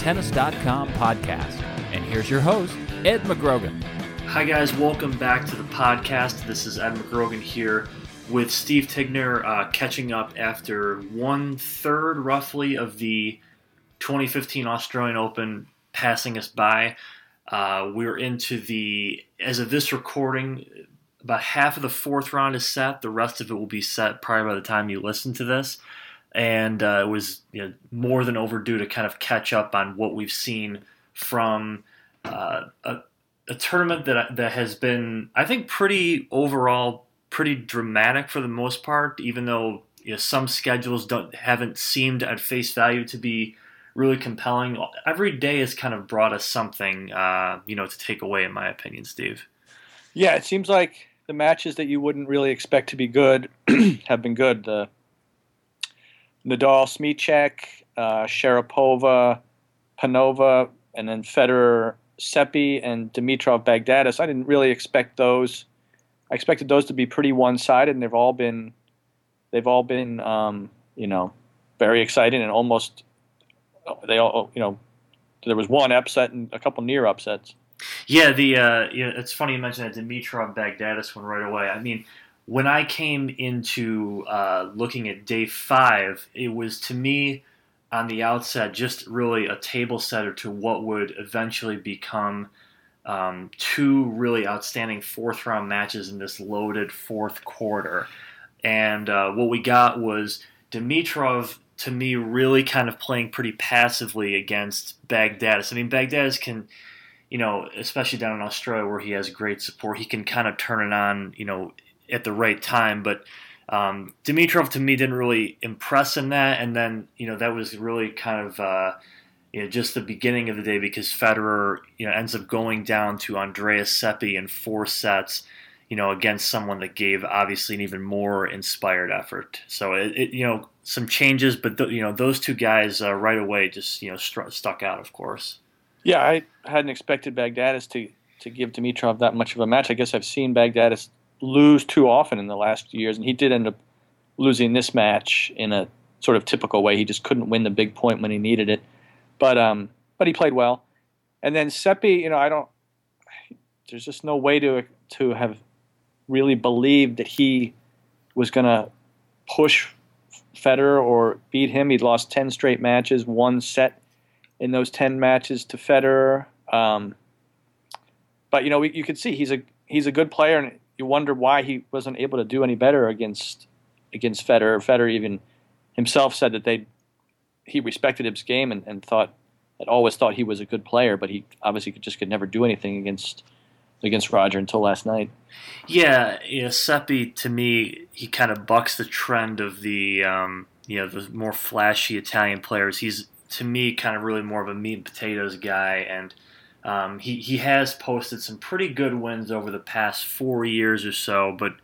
Tennis.com podcast. And here's your host, Ed McGrogan. Hi, guys. Welcome back to the podcast. This is Ed McGrogan here with Steve Tignor uh, catching up after one third, roughly, of the 2015 Australian Open passing us by. Uh, we're into the, as of this recording, about half of the fourth round is set. The rest of it will be set probably by the time you listen to this and uh, it was you know, more than overdue to kind of catch up on what we've seen from uh, a, a, tournament that that has been, I think, pretty overall pretty dramatic for the most part. Even though you know, some schedules don't haven't seemed at face value to be really compelling. Every day has kind of brought us something, uh, you know, to take away, in my opinion, Steve. Yeah, it seems like the matches that you wouldn't really expect to be good have been good. The Nadal, Smyczek, uh, Sharapova, Panova, and then Federer, Seppi, and Dimitrov, Baghdatis. I didn't really expect those. I expected those to be pretty one-sided, and they've all been, they've all been, um, you know, very exciting and almost, they all, you know, there was one upset and a couple near upsets. Yeah, the uh, you know, it's funny you mentioned that Dimitrov Baghdatis one right away. I mean, when I came into uh, looking at day five, it was to me on the outset just really a table setter to what would eventually become um, two really outstanding fourth round matches in this loaded fourth quarter. And uh, what we got was Dimitrov, to me, really kind of playing pretty passively against Baghdatis. I mean, Baghdatis can, you know, especially down in Australia where he has great support, he can kind of turn it on, you know, at the right time. But um, Dimitrov to me didn't really impress in that, and then you know that was really kind of uh, you know just the beginning of the day because Federer you know ends up going down to Andreas Seppi in four sets. You know, against someone that gave obviously an even more inspired effort. So it, it you know some changes, but th- you know those two guys uh, right away just you know stru- stuck out, of course. Yeah, I hadn't expected Baghdatis to to give Dimitrov that much of a match. I guess I've seen Baghdatis lose too often in the last few years, and he did end up losing this match in a sort of typical way. He just couldn't win the big point when he needed it, but um, but he played well. And then Seppi, you know, I don't. There's just no way to to have really believed that he was going to push Federer or beat him. He'd lost ten straight matches, one set in those ten matches to Federer. Um, but you know, we, you could see he's a he's a good player, and you wonder why he wasn't able to do any better against against Federer. Federer even himself said that they he respected his game and, and thought had always thought he was a good player, but he obviously could, just could never do anything against against Roger until last night. Yeah, you know, Seppi to me he kind of bucks the trend of the um, you know the more flashy Italian players. He's to me kind of really more of a meat and potatoes guy and um, he, he has posted some pretty good wins over the past four years or so, but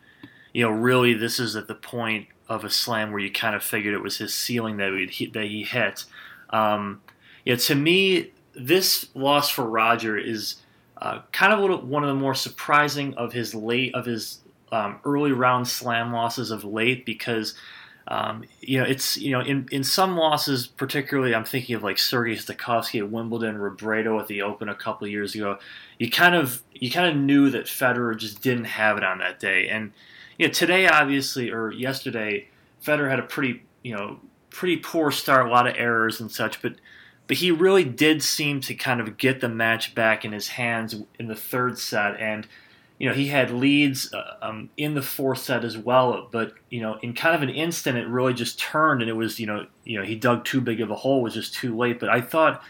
you know, really, this is at the point of a slam where you kind of figured it was his ceiling that he that he hit. Um, yeah, to me, this loss for Roger is uh, kind of one of the more surprising of his late of his um, early round slam losses of late because um, you know, it's you know, in, in some losses, particularly, I'm thinking of like Sergei Stakhovsky at Wimbledon, Robredo at the Open a couple years ago. You kind of you kind of knew that Federer just didn't have it on that day, and you know, today obviously or yesterday, Federer had a pretty you know pretty poor start, a lot of errors and such, but but he really did seem to kind of get the match back in his hands in the third set and you know, he had leads uh, um, in the fourth set as well, but you know, in kind of an instant, it really just turned, and it was you know, you know, he dug too big of a hole, was just too late. But I thought,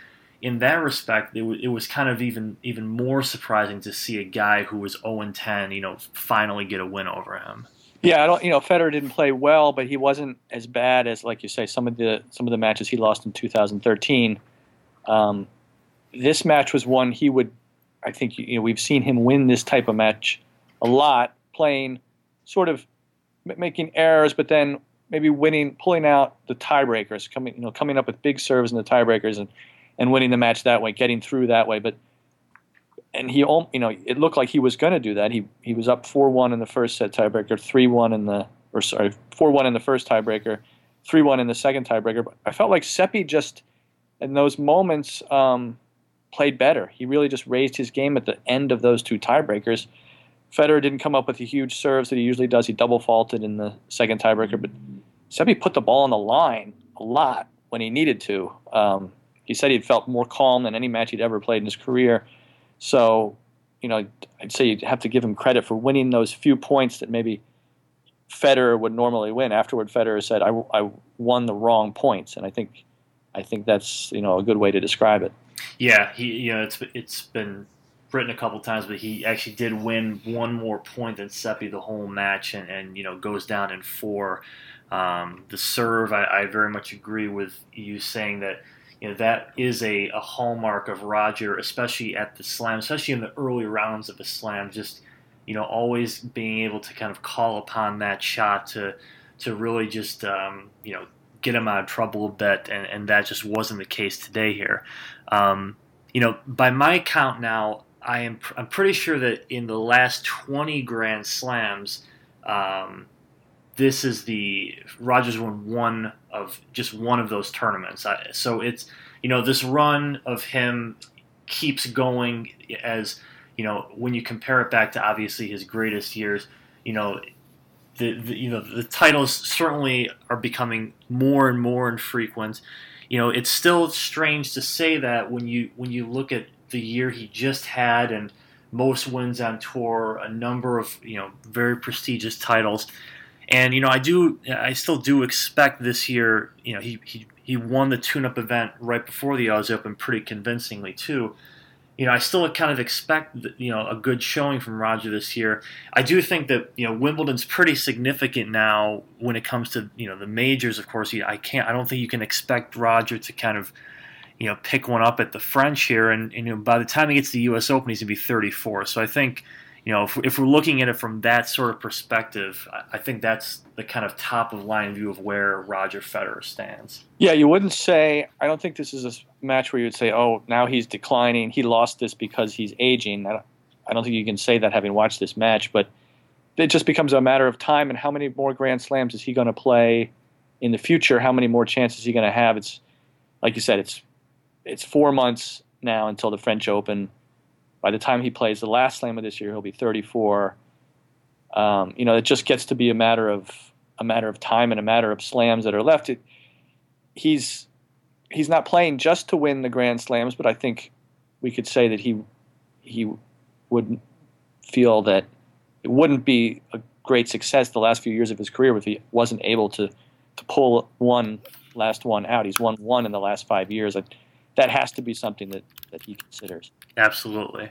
in that respect, it, w- it was kind of even even more surprising to see a guy who was 0 10, you know, finally get a win over him. Yeah, I don't. You know, Federer didn't play well, but he wasn't as bad as, like you say, some of the some of the matches he lost in 2013. Um, this match was one he would I think you know we've seen him win this type of match a lot, playing sort of making errors, but then maybe winning, pulling out the tiebreakers, coming you know coming up with big serves in the tiebreakers and and winning the match that way, getting through that way. But and he you know it looked like he was going to do that. He he was up four one in the first set tiebreaker, three one in the or sorry four one in the first tiebreaker, three one in the second tiebreaker. But I felt like Seppi just in those moments. Um, played better. He really just raised his game at the end of those two tiebreakers. Federer didn't come up with the huge serves that he usually does. He double faulted in the second tiebreaker, but Seppi put the ball on the line a lot when he needed to. Um, he said he'd felt more calm than any match he'd ever played in his career. So, you know, I'd say you'd have to give him credit for winning those few points that maybe Federer would normally win. Afterward, Federer said, "I, I won the wrong points," and I think, I think that's you know a good way to describe it. Yeah, he you know it's it's been written a couple times, but he actually did win one more point than Seppi the whole match, and, and you know goes down in four. Um, the serve, I, I, very much agree with you saying that you know that is a, a hallmark of Roger, especially at the slam, especially in the early rounds of the slam. Just you know always being able to kind of call upon that shot to to really just um, you know get him out of trouble a bit, and, and that just wasn't the case today here. Um, you know, by my count now, I am I'm pretty sure that in the last 20 Grand Slams, um, this is the Rogers won one of just one of those tournaments. I, so it's you know this run of him keeps going as you know when you compare it back to obviously his greatest years. You know the, the, you know the titles certainly are becoming more and more infrequent. You know, it's still strange to say that when you when you look at the year he just had and most wins on tour, a number of you know very prestigious titles, and you know I do I still do expect this year. You know he he he won the tune-up event right before the Aussie Open pretty convincingly too you know, I still kind of expect you know a good showing from Roger this year. I do think that you know Wimbledon's pretty significant now when it comes to you know the majors. Of course, I can't. I don't think you can expect Roger to kind of you know pick one up at the French here, and, and you know by the time he gets to the U.S. Open, he's gonna be 34. So I think you know, if, if, we're looking at it from that sort of perspective, I think that's the kind of top of line view of where Roger Federer stands. Yeah, you wouldn't say. I don't think this is a match where you would say, "Oh, now he's declining. He lost this because he's aging." I don't, I don't think you can say that having watched this match, but it just becomes a matter of time and how many more Grand Slams is he going to play in the future? How many more chances is he going to have? It's like you said, it's it's four months now until the French Open by the time he plays the last slam of this year, he'll be 34. Um, you know, it just gets to be a matter of a matter of time and a matter of slams that are left. It, he's he's not playing just to win the Grand Slams, but I think we could say that he he would feel that it wouldn't be a great success the last few years of his career if he wasn't able to to pull one last one out. He's won one in the last five years. That has to be something that, that he considers. Absolutely.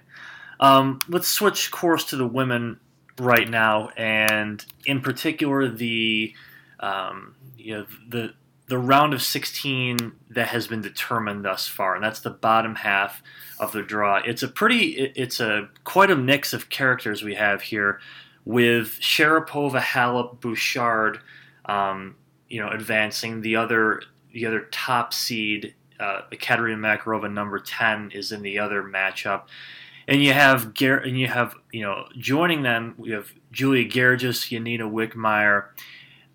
Um, let's switch course to the women right now, and in particular the um, you know the the round of 16 that has been determined thus far, and that's the bottom half of the draw. It's a pretty, it's a quite a mix of characters we have here, with Sharapova, Halep, Bouchard, um, you know, advancing. The other, the other top seed uh, Katerina Makarova, number ten, is in the other matchup, and you have Gar- and you have you know joining them we have Julia Goerges, Yanina Wickmayer,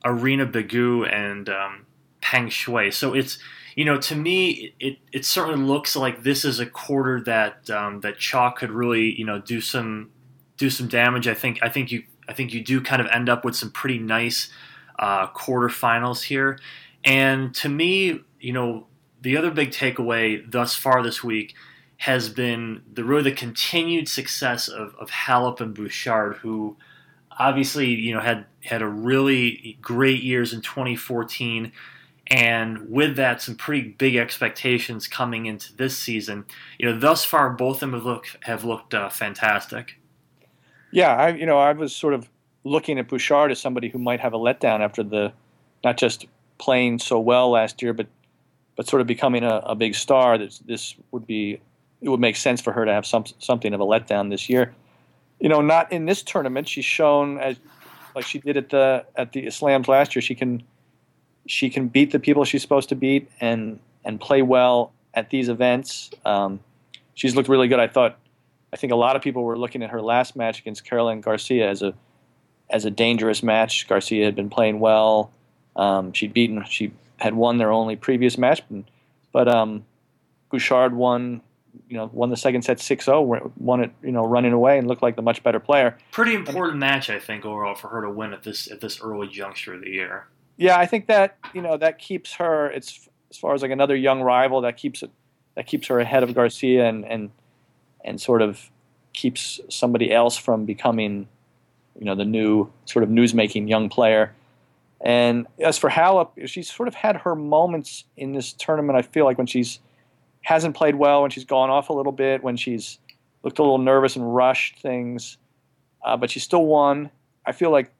Irina Begu, and um, Peng Shuai. So it's you know to me it, it certainly looks like this is a quarter that um, that Chalk could really you know do some do some damage. I think I think you I think you do kind of end up with some pretty nice uh, quarterfinals here. And to me, you know, the other big takeaway thus far this week has been the really the continued success of, of Halep and Bouchard, who obviously you know had had a really great years in 2014 and with that some pretty big expectations coming into this season. You know thus far both of them have looked have looked uh, fantastic. Yeah i you know i was sort of looking at bouchard as somebody who might have a letdown after the not just playing so well last year but but sort of becoming a, a big star that this would be it would make sense for her to have some something of a letdown this year you know not in this tournament she's shown as like she did at the at the slams last year she can she can beat the people she's supposed to beat and and play well at these events. Um, she's looked really good. I thought. I think a lot of people were looking at her last match against Caroline Garcia as a as a dangerous match. Garcia had been playing well. Um, she'd beaten. She had won their only previous match, but um, Bouchard won. You know, won the second set 6-0, won it. You know, running away and looked like the much better player. Pretty important and, match, I think, overall for her to win at this at this early juncture of the year yeah, I think that you know that keeps her. It's as far as like another young rival that keeps it that keeps her ahead of Garcia and and and sort of keeps somebody else from becoming you know the new sort of newsmaking young player. And as for Halep, she's sort of had her moments in this tournament. I feel like when she's hasn't played well, when she's gone off a little bit, when she's looked a little nervous and rushed things, uh, but she still won. I feel like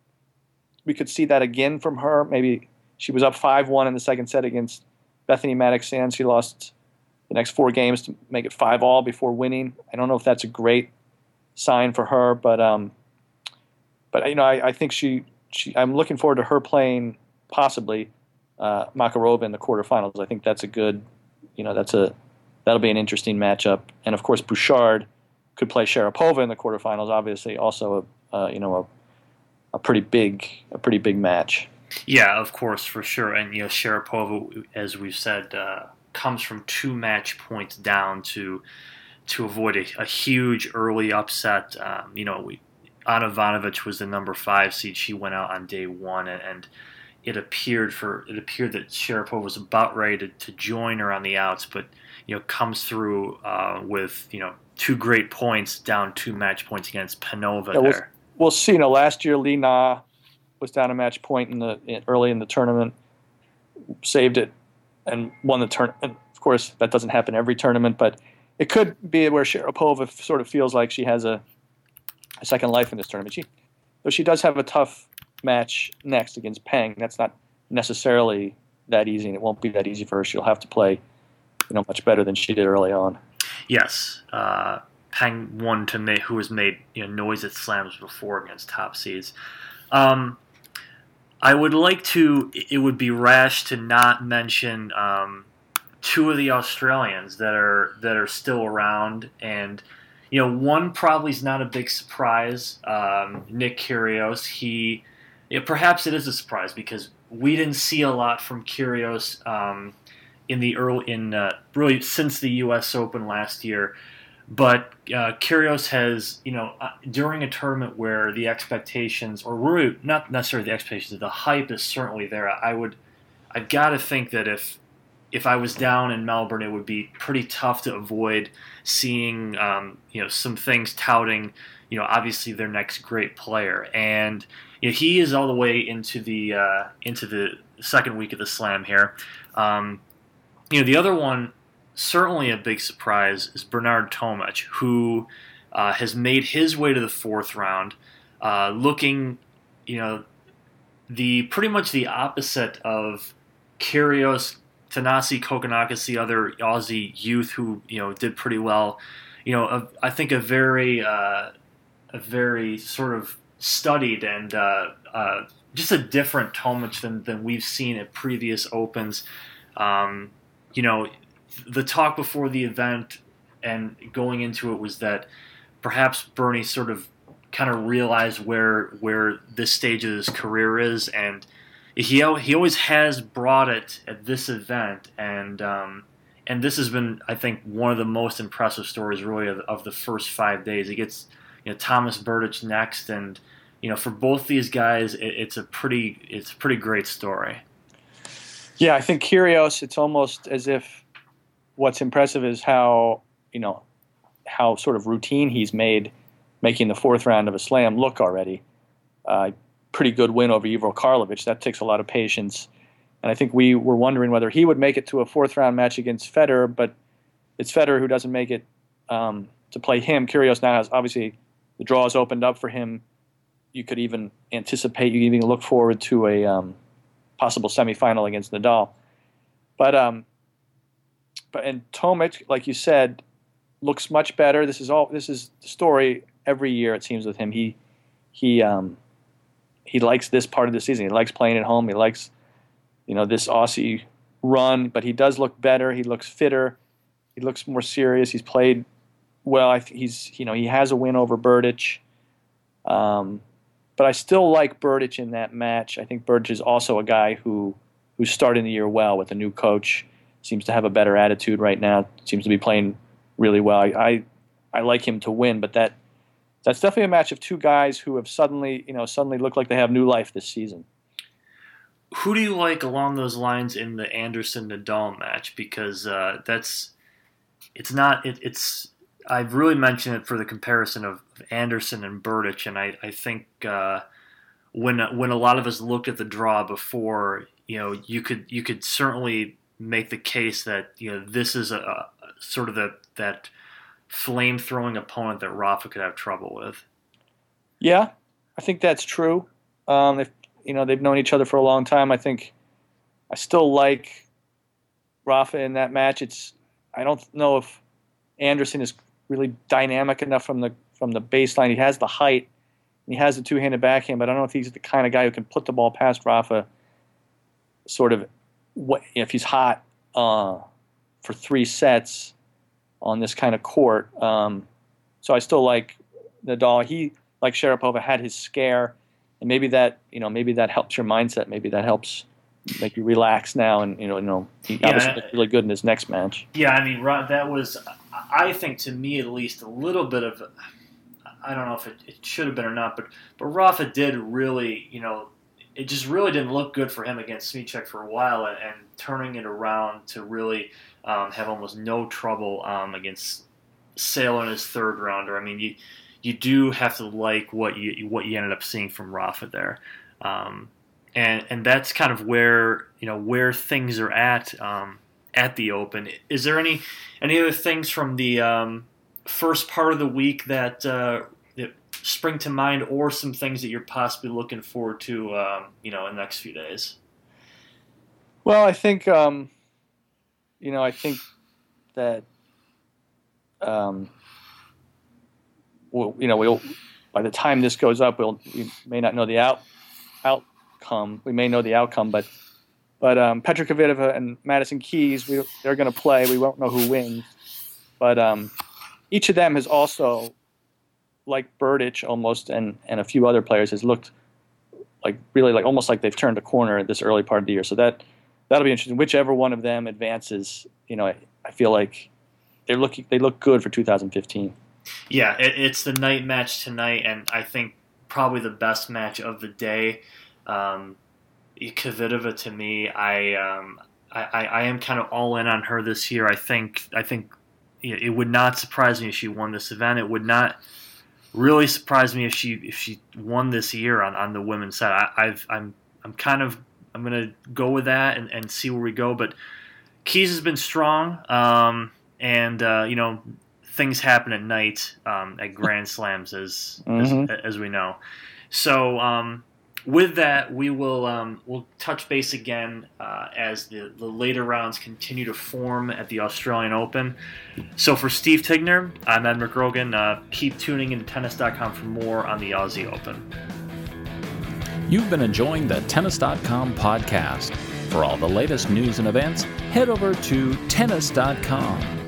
we could see that again from her. Maybe she was up 5 1 in the second set against Bethanie Mattek-Sands. She lost the next four games to make it 5 all before winning. I don't know if that's a great sign for her, but um, but you know, I, I think she, she I'm looking forward to her playing possibly uh, Makarova in the quarterfinals. I think that's a good, you know, that's a that'll be an interesting matchup. And of course, Bouchard could play Sharapova in the quarterfinals. Obviously, also a uh, you know a a pretty big a pretty big match. Yeah, of course, for sure. And you know, Sharapova, as we've said, uh, comes from two match points down to to avoid a, a huge early upset. Um, you know, we, Ana Ivanovic was the number five seed. She went out on day one, and, and it appeared for it appeared that Sharapova was about ready to, to join her on the outs, but you know comes through uh, with you know two great points down two match points against Panova yeah, there we'll see. You know, last year Li Na was down a match point in the in, early in the tournament, saved it, and won the tournament. Of course, that doesn't happen every tournament, but it could be where Sharapova sort of feels like she has a, a second life in this tournament. She, though she does have a tough match next against Peng. That's not necessarily that easy, and it won't be that easy for her. She'll have to play, you know, much better than she did early on. Yes, uh, Peng one to make who has made you know noise at slams before against top seeds. Um, I would like to. It would be rash to not mention um, two of the Australians that are that are still around, and you know one probably is not a big surprise. Um, Nick Kyrgios, he perhaps it is a surprise because we didn't see a lot from Kyrgios um, in the early in uh, really since the U.S. Open last year. But uh, Kyrgios has, you know, uh, during a tournament where the expectations, or really not necessarily the expectations, the hype is certainly there. I would, I've got to think that if if I was down in Melbourne, it would be pretty tough to avoid seeing, um, you know, some things touting, you know, obviously their next great player, and you know, he is all the way into the uh, into the second week of the Slam here. Um, you know, the other one certainly a big surprise is Bernard Tomic, who uh, has made his way to the fourth round, uh, looking, you know, the pretty much the opposite of Kyrgios, Thanasi Kokkinakis, the other Aussie youth who you know did pretty well. You know, a, I think a very, uh, a very sort of studied and uh, uh, just a different Tomic than than we've seen at previous opens. Um, you know, the talk before the event and going into it was that perhaps Bernie sort of kind of realized where where this stage of his career is, and he he always has brought it at this event, and um, and this has been I think one of the most impressive stories really of, of the first five days. He gets you know Thomas Berdych next, and you know for both these guys, it, it's a pretty it's a pretty great story. Yeah, I think Kyrgios. It's almost as if what's impressive is how you know how sort of routine he's made making the fourth round of a slam look already. Uh, pretty good win over Ivo Karlovic. That takes a lot of patience. And I think we were wondering whether he would make it to a fourth round match against Federer, but it's Federer who doesn't make it um, to play him. Kyrgios now has obviously the draw opened up for him. You could even anticipate, you even look forward to a um, possible semifinal against Nadal. But um, but and Tomic, like you said, looks much better. This is all. This is the story every year. It seems with him. He he um, he likes this part of the season. He likes playing at home. He likes you know this Aussie run. But he does look better. He looks fitter. He looks more serious. He's played well. He's you know he has a win over Berdych. Um, but I still like Berdych in that match. I think Berdych is also a guy who who's starting the year well with a new coach. Seems to have a better attitude right now. Seems to be playing really well. I, I, I like him to win, but that that's definitely a match of two guys who have suddenly you know suddenly look like they have new life this season. Who do you like along those lines in the Anderson Nadal match? Because uh, that's it's not it, it's I've really mentioned it for the comparison of Anderson and Berdych, and I I think uh, when when a lot of us looked at the draw before, you know, you could you could certainly make the case that you know this is a, a sort of the that flame throwing opponent that Rafa could have trouble with. Yeah, I think that's true. Um, if you know they've known each other for a long time, I think I still like Rafa in that match. It's I don't know if Anderson is really dynamic enough from the from the baseline. He has the height, he has the two-handed backhand, but I don't know if he's the kind of guy who can put the ball past Rafa. Sort of, if he's hot uh, for three sets on this kind of court? Um, so I still like Nadal. He, like Sharapova, had his scare, and maybe that you know maybe that helps your mindset. Maybe that helps make you relax now, and you know, you know, he yeah, obviously really good in his next match. Yeah, I mean, that was, I think, to me at least, a little bit of, I don't know if it, it should have been or not, but but Rafa did really, you know, it just really didn't look good for him against Smyczek for a while, and, and turning it around to really um, have almost no trouble um, against Sela in his third rounder. I mean, you you do have to like what you what you ended up seeing from Rafa there. Um, and and that's kind of where you know where things are at um, at the Open. Is there any any other things from the um, first part of the week that, uh, spring to mind, or some things that you're possibly looking forward to, um, you know, in the next few days? Well, I think um, you know I think that um, well, you know we'll by the time this goes up, we'll we may not know the out out outcome. We may know the outcome, but but um, Petra Kvitova and Madison Keys, we, they're going to play. We won't know who wins, but um, each of them has also, like Berdych almost, and and a few other players, has looked like really like almost like they've turned a corner this early part of the year. So that that'll be interesting. Whichever one of them advances, you know, I, I feel like they're looking they look good for 2015. Yeah, it, it's the night match tonight, and I think probably the best match of the day. Um, Kvitova to me, I, um, I, I am kind of all in on her this year. I think I think it would not surprise me if she won this event. It would not really surprised me if she if she won this year on, on the women's side. I, have I'm I'm kind of I'm gonna go with that and, and see where we go. But Keys has been strong, um, and uh, you know things happen at night um, at Grand Slams as, mm-hmm. as, as we know. So um, with that, we will um, we'll touch base again uh, as the, the later rounds continue to form at the Australian Open. So for Steve Tignor, I'm Ed McGrogan. Uh, keep tuning into Tennis.com for more on the Aussie Open. You've been enjoying the Tennis.com podcast. For all the latest news and events, head over to Tennis.com.